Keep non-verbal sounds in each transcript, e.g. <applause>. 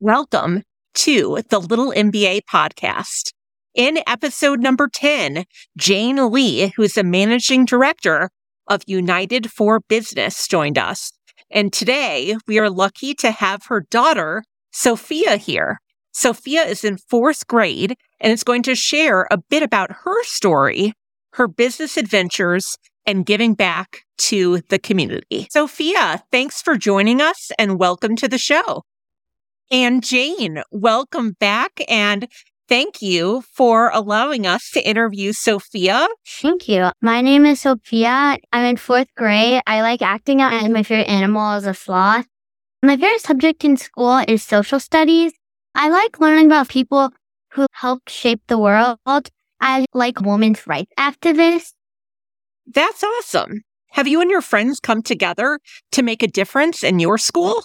Welcome to the Little MBA podcast. In episode number 10, Jane Lee, who's the managing director of United for Business, joined us. And today we are lucky to have her daughter, Sofia, here. Sofia is in fourth grade and is going to share a bit about her story, her business adventures, and giving back to the community. Sofia, thanks for joining us and welcome to the show. And Jane, welcome back and thank you for allowing us to interview Sofia. Thank you. My name is Sofia. I'm in fourth grade. I like acting out and my favorite animal is a sloth. My favorite subject in school is social studies. I like learning about people who helped shape the world. I like women's rights activists. That's awesome. Have you and your friends come together to make a difference in your school?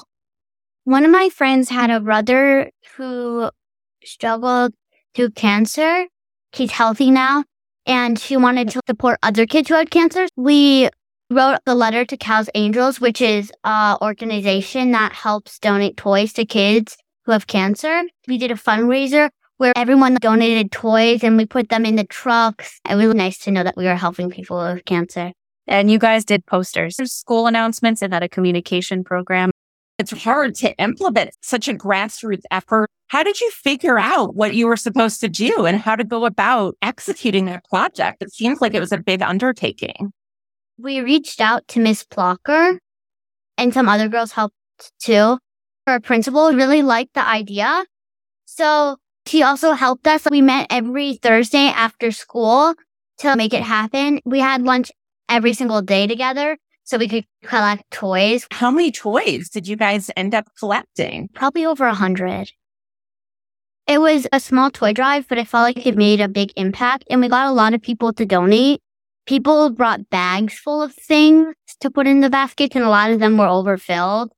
One of my friends had a brother who struggled through cancer. He's healthy now and she wanted to support other kids who had cancer. We wrote the letter to Cal's Angels, which is an organization that helps donate toys to kids who have cancer. We did a fundraiser where everyone donated toys and we put them in the trucks. It was nice to know that we were helping people with cancer. And you guys did posters, school announcements, and had a communication program. It's hard to implement such a grassroots effort. How did you figure out what you were supposed to do and how to go about executing that project? It seems like it was a big undertaking. We reached out to Miss Blocker and some other girls helped too. Our principal really liked the idea. So she also helped us. We met every Thursday after school to make it happen. We had lunch every single day together so we could collect toys. How many toys did you guys end up collecting? Probably over a hundred. It was a small toy drive, but I felt like it made a big impact and we got a lot of people to donate. People brought bags full of things to put in the baskets and a lot of them were overfilled.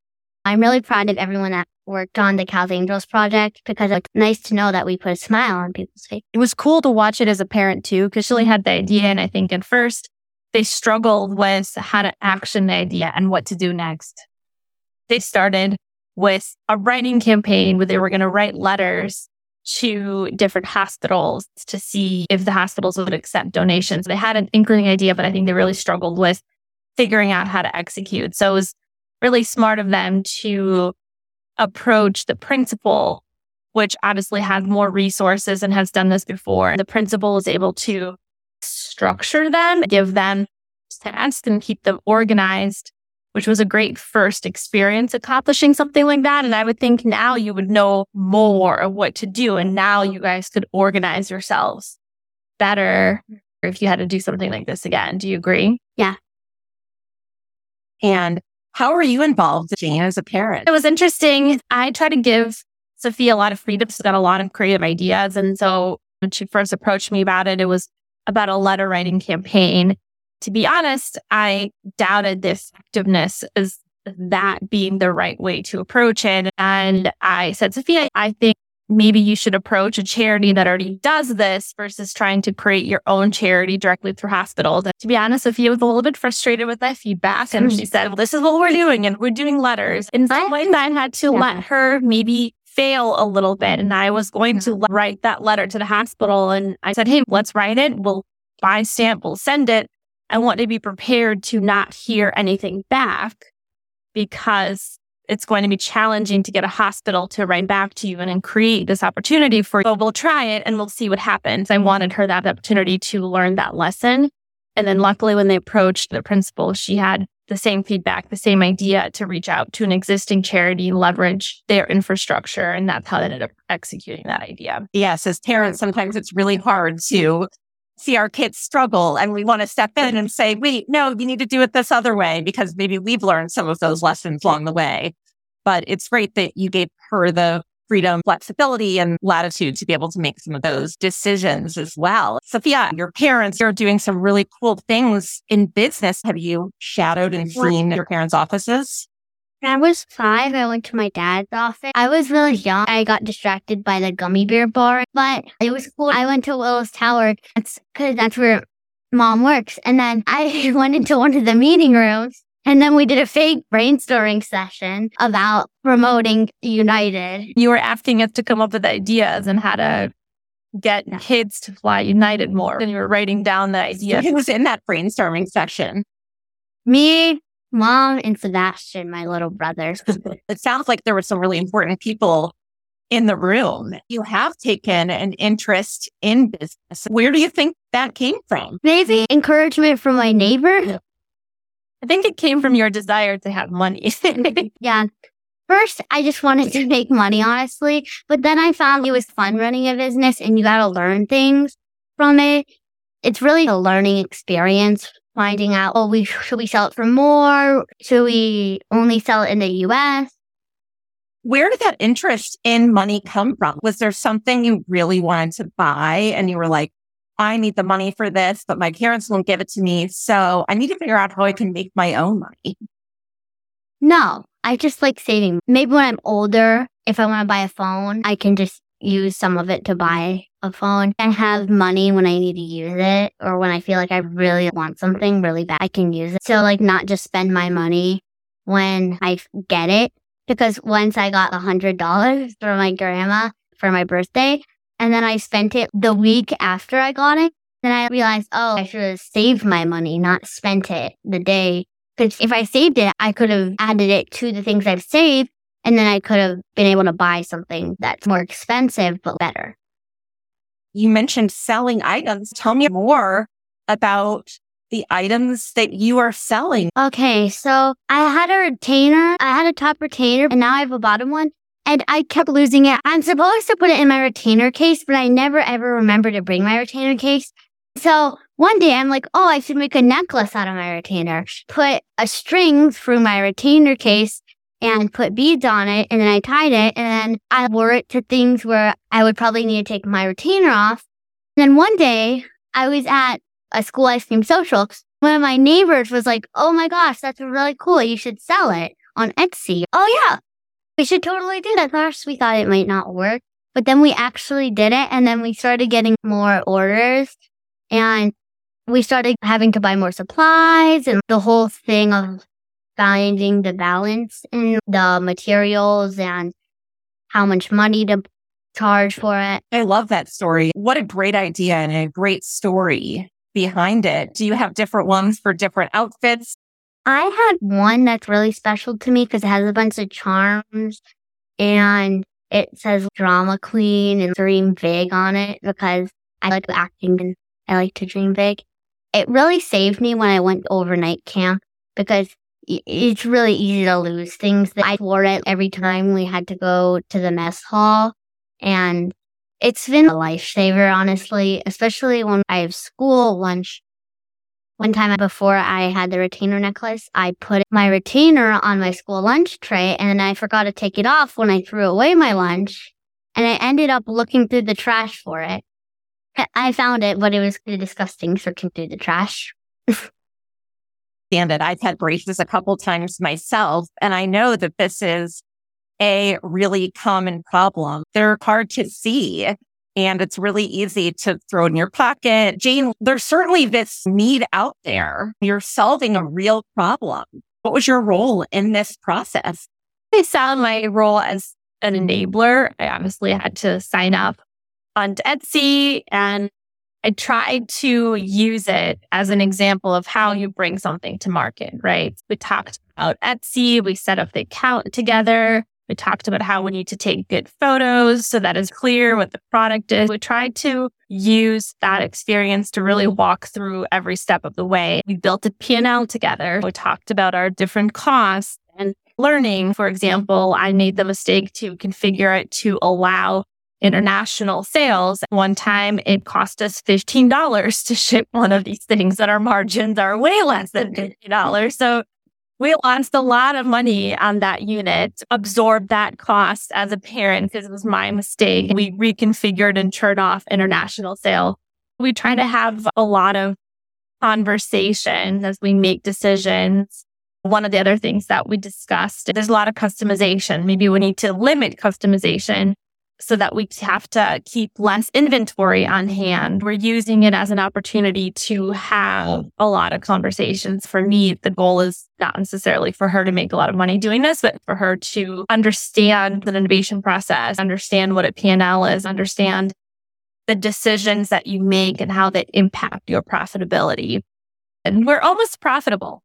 I'm really proud of everyone that worked on the Cal's Angels project because it's nice to know that we put a smile on people's face. It was cool to watch it as a parent too, because Shirley had the idea. And I think at first they struggled with how to action the idea and what to do next. They started with a writing campaign where they were going to write letters to different hospitals to see if the hospitals would accept donations. They had an inkling idea, but I think they really struggled with figuring out how to execute. So it was really smart of them to approach the principal, which obviously has more resources and has done this before. The principal is able to structure them, give them tasks and keep them organized, which was a great first experience accomplishing something like that. And I would think now you would know more of what to do. And now you guys could organize yourselves better if you had to do something like this again. Do you agree? Yeah. And how are you involved, Jane, as a parent? It was interesting. I try to give Sofia a lot of freedom. She's got a lot of creative ideas. And so when she first approached me about it, it was about a letter writing campaign. To be honest, I doubted the effectiveness as that being the right way to approach it. And I said, Sofia, I think maybe you should approach a charity that already does this versus trying to create your own charity directly through hospitals. And to be honest, Sofia was a little bit frustrated with that feedback. And she said, well, this is what we're doing. And we're doing letters. In some ways, I had to yeah. let her maybe fail a little bit. And I was going to write that letter to the hospital. And I said, hey, let's write it. We'll buy stamp. We'll send it. I want to be prepared to not hear anything back because it's going to be challenging to get a hospital to write back to you and, and create this opportunity for you. But we'll try it and we'll see what happens. I wanted her that opportunity to learn that lesson. And then luckily when they approached the principal, she had the same feedback, the same idea to reach out to an existing charity, leverage their infrastructure. And that's how they ended up executing that idea. Yes. As parents, sometimes it's really hard to see our kids struggle and we want to step in and say, wait, no, you need to do it this other way because maybe we've learned some of those lessons along the way. But it's great that you gave her the freedom, flexibility, and latitude to be able to make some of those decisions as well. Sofia, your parents are doing some really cool things in business. Have you shadowed and seen your parents' offices? When I was five, I went to my dad's office. I was really young. I got distracted by the gummy bear bar, but it was cool. I went to Willis Tower. That's because that's where mom works. And then I <laughs> went into one of the meeting rooms And then we did a fake brainstorming session about promoting United. You were asking us to come up with ideas and how to get kids to fly United more. And you were writing down the ideas. Who was in that brainstorming session? Me, mom, and Sebastian, my little brother. <laughs> It sounds like there were some really important people in the room. You have taken an interest in business. Where do you think that came from? Maybe encouragement from my neighbor. I think it came from your desire to have money. <laughs> <laughs> Yeah. First, I just wanted to make money, honestly. But then I found it was fun running a business and you got to learn things from it. It's really a learning experience finding out, oh, we, should we sell it for more? Should we only sell it in the US? Where did that interest in money come from? Was there something you really wanted to buy and you were like, I need the money for this, but my parents won't give it to me. So I need to figure out how I can make my own money. No, I just like saving. Maybe when I'm older, if I want to buy a phone, I can just use some of it to buy a phone and have money when I need to use it or when I feel like I really want something really bad, I can use it. So like not just spend my money when I get it. Because once I got a hundred dollars from my grandma for my birthday and then I spent it the week after I got it. Then I realized, oh, I should have saved my money, not spent it the day. Because if I saved it, I could have added it to the things I've saved and then I could have been able to buy something that's more expensive, but better. You mentioned selling items. Tell me more about the items that you are selling. Okay, so I had a retainer. I had a top retainer and now I have a bottom one. And I kept losing it. I'm supposed to put it in my retainer case, but I never ever remember to bring my retainer case. So one day I'm like, oh, I should make a necklace out of my retainer. Put a string through my retainer case and put beads on it. And then I tied it and then I wore it to things where I would probably need to take my retainer off. And then one day I was at a school ice cream social. One of my neighbors was like, oh my gosh, that's really cool. You should sell it on Etsy. Oh yeah, we should totally do that. First, we thought it might not work, but then we actually did it. And then we started getting more orders and we started having to buy more supplies and the whole thing of finding the balance in the materials and how much money to charge for it. I love that story. What a great idea and a great story behind it. Do you have different ones for different outfits? I had one that's really special to me because it has a bunch of charms and it says drama queen and dream big on it because I like acting and I like to dream big. It really saved me when I went overnight camp because it's really easy to lose things. That I wore it every time we had to go to the mess hall and it's been a lifesaver, honestly, especially when I have school lunch one time before I had the retainer necklace, I put my retainer on my school lunch tray and I forgot to take it off when I threw away my lunch. And I ended up looking through the trash for it. I found it, but it was disgusting searching through the trash. <laughs> Stand it. I've had braces a couple times myself, and I know that this is a really common problem. They're hard to see and it's really easy to throw in your pocket. Jane, there's certainly this need out there. You're solving a real problem. What was your role in this process? I saw my role as an mm-hmm. enabler. I obviously had to sign up on Etsy and I tried to use it as an example of how you bring something to market, right? We talked about Etsy. We set up the account together. We talked about how we need to take good photos so that is clear what the product is. We tried to use that experience to really walk through every step of the way. We built a P&L together. We talked about our different costs and learning. For example, I made the mistake to configure it to allow international sales. One time it cost us $15 to ship one of these things and our margins are way less than $50. So we lost a lot of money on that unit, absorbed that cost as a parent because it was my mistake. We reconfigured and turned off international sale. We try to have a lot of conversation as we make decisions. One of the other things that we discussed, there's a lot of customization. Maybe we need to limit customization so that we have to keep less inventory on hand. We're using it as an opportunity to have a lot of conversations. For me, the goal is not necessarily for her to make a lot of money doing this, but for her to understand the innovation process, understand what a P&L is, understand the decisions that you make and how they impact your profitability. And we're almost profitable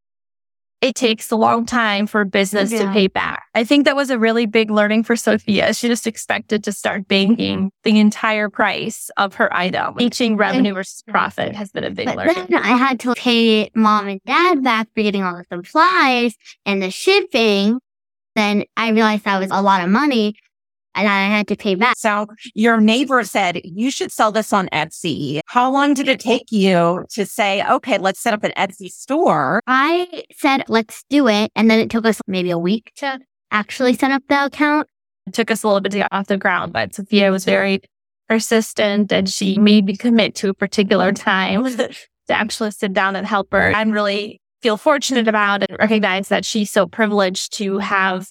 it takes a long time for business yeah. to pay back. I think that was a really big learning for Sofia. She just expected to start banking the entire price of her item. Teaching revenue versus profit has been a big but learning. Then I had to pay mom and dad back for getting all the supplies and the shipping. Then I realized that was a lot of money and I had to pay back. So your neighbor said you should sell this on Etsy. How long did it take you to say, okay, let's set up an Etsy store? I said, let's do it. And then it took us maybe a week to actually set up the account. It took us a little bit to get off the ground, but Sofia was very persistent and she made me commit to a particular time <laughs> to actually sit down and help her. I'm really feel fortunate about and recognize that she's so privileged to have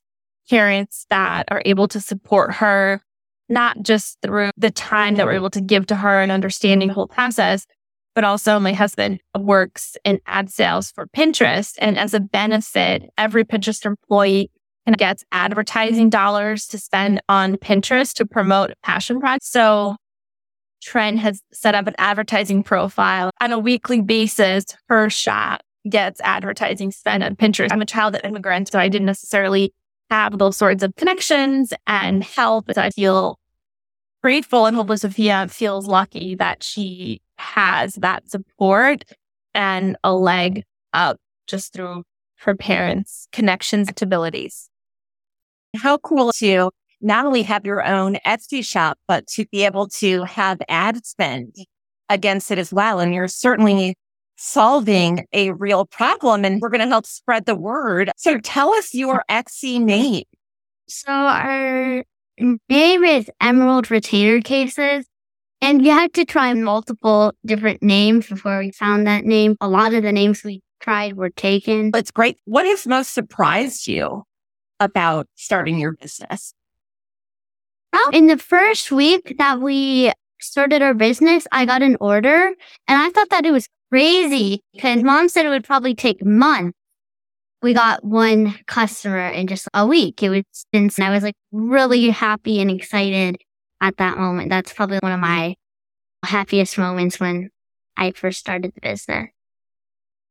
parents that are able to support her, not just through the time that we're able to give to her and understanding the whole process, but also my husband works in ad sales for Pinterest. And as a benefit, every Pinterest employee gets advertising dollars to spend on Pinterest to promote passion projects. So Trent has set up an advertising profile on a weekly basis. Her shop gets advertising spent on Pinterest. I'm a child of immigrant, so I didn't necessarily have those sorts of connections and help. I feel grateful and hopefully Sofia feels lucky that she has that support and a leg up just through her parents' connections and abilities. How cool to not only have your own Etsy shop, but to be able to have ad spend against it as well. And you're certainly solving a real problem and we're going to help spread the word. So tell us your Etsy name. So our name is Emerald Retainer Cases. And you had to try multiple different names before we found that name. A lot of the names we tried were taken. But it's great. What has most surprised you about starting your business? Well, in the first week that we started our business, I got an order and I thought that it was crazy because mom said it would probably take months. We got one customer in just a week. It was since I was like really happy and excited at that moment. That's probably one of my happiest moments when I first started the business.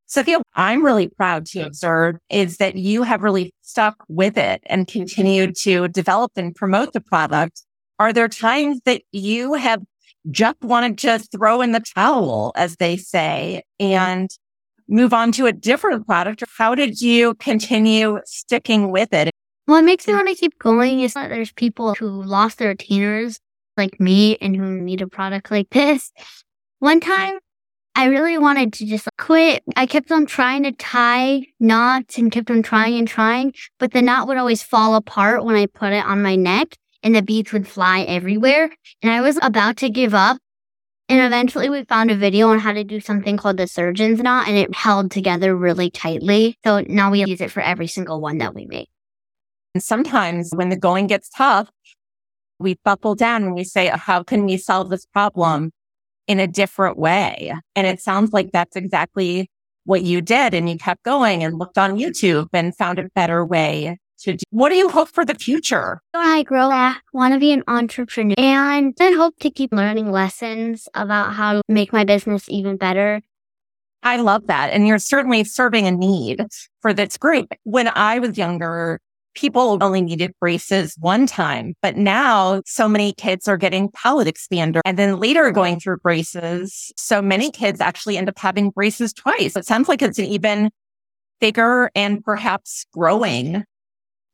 Sofia, I'm really proud to observe is that you have really stuck with it and continued to develop and promote the product. Are there times that you have just wanted to throw in the towel, as they say, mm-hmm. and move on to a different product? How did you continue sticking with it? What makes me want to keep going is that there's people who lost their retainers like me and who need a product like this. One time, I really wanted to just quit. I kept on trying to tie knots and kept on trying and trying, but the knot would always fall apart when I put it on my neck and the beads would fly everywhere. And I was about to give up. And eventually we found a video on how to do something called the surgeon's knot and it held together really tightly. So now we use it for every single one that we make. And sometimes when the going gets tough, we buckle down and we say, uh, how can we solve this problem in a different way? And it sounds like that's exactly what you did. And you kept going and looked on YouTube and found a better way to do. What do you hope for the future? When I grow up, want to be an entrepreneur and then hope to keep learning lessons about how to make my business even better. I love that. And you're certainly serving a need for this group. When I was younger, people only needed braces one time, but now so many kids are getting palate expander and then later going through braces. So many kids actually end up having braces twice. It sounds like it's an even bigger and perhaps growing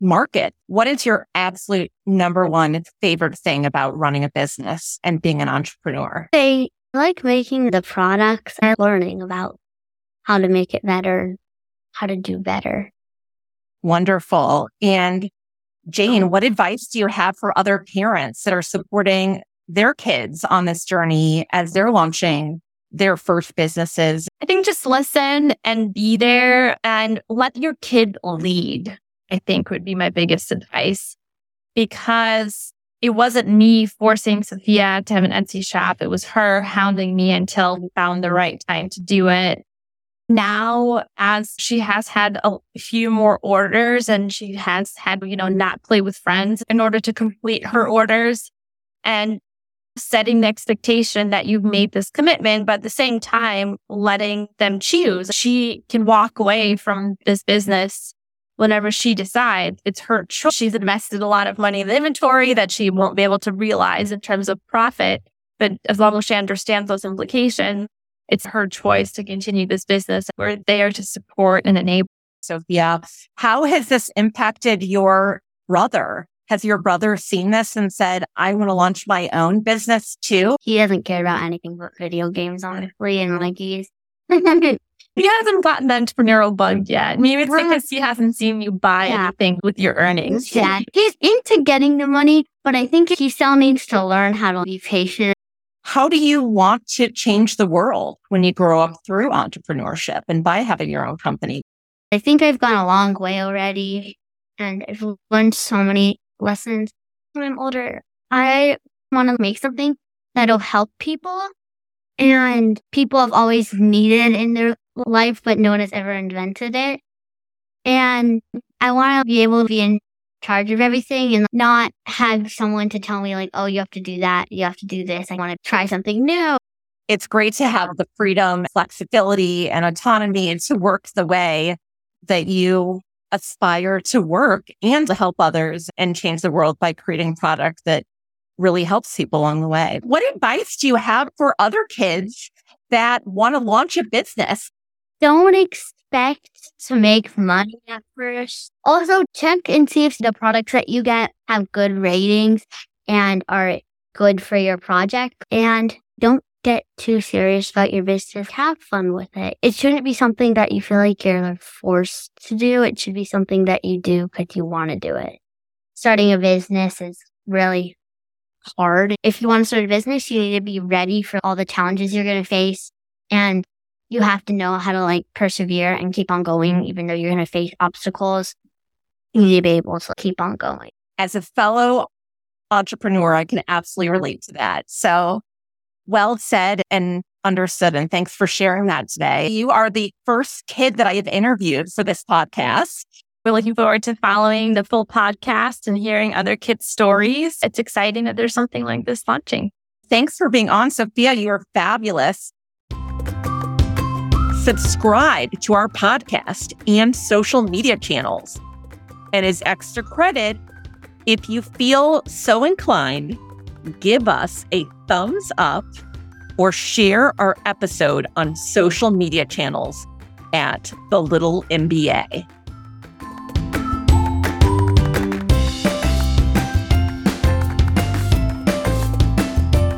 market. What is your absolute number one favorite thing about running a business and being an entrepreneur? I like making the products and learning about how to make it better, how to do better. Wonderful. And Jane, what advice do you have for other parents that are supporting their kids on this journey as they're launching their first businesses? I think just listen and be there and let your kid lead. I think would be my biggest advice because it wasn't me forcing Sofia to have an Etsy shop. It was her hounding me until we found the right time to do it. Now, as she has had a few more orders and she has had, you know, not play with friends in order to complete her orders and setting the expectation that you've made this commitment, but at the same time, letting them choose. She can walk away from this business whenever she decides it's her choice. She's invested a lot of money in the inventory that she won't be able to realize in terms of profit. But as long as she understands those implications, it's her choice to continue this business. We're there to support and enable. Sofia, how has this impacted your brother? Has your brother seen this and said, I want to launch my own business too? He doesn't care about anything but video games, honestly, and like he's <laughs> He hasn't gotten the entrepreneurial bug yet. Maybe it's because he hasn't seen you buy Yeah. anything with your earnings. Yeah, he's into getting the money, but I think he still needs to learn how to be patient. How do you want to change the world when you grow up through entrepreneurship and by having your own company? I think I've gone a long way already, and I've learned so many lessons. When I'm older, I want to make something that'll help people, and people have always needed in their life, but no one has ever invented it. And I want to be able to be in charge of everything and not have someone to tell me like, oh, you have to do that, you have to do this. I want to try something new. It's great to have the freedom, flexibility, and autonomy to work the way that you aspire to work and to help others and change the world by creating product that really helps people along the way. What advice do you have for other kids that want to launch a business? Don't expect to make money at first. Also, check and see if the products that you get have good ratings and are good for your project. And don't get too serious about your business. Have fun with it. It shouldn't be something that you feel like you're forced to do. It should be something that you do because you want to do it. Starting a business is really hard. If you want to start a business, you need to be ready for all the challenges you're going to face. And you have to know how to like persevere and keep on going, mm-hmm. even though you're going to face obstacles. You need to be able to keep on going. As a fellow entrepreneur, I can absolutely relate to that. So well said and understood. And thanks for sharing that today. You are the first kid that I have interviewed for this podcast. We're looking forward to following the full podcast and hearing other kids' stories. It's exciting that there's something like this launching. Thanks for being on, Sofia. You're fabulous. Subscribe to our podcast and social media channels. And as extra credit, if you feel so inclined, give us a thumbs up or share our episode on social media channels at The Little MBA.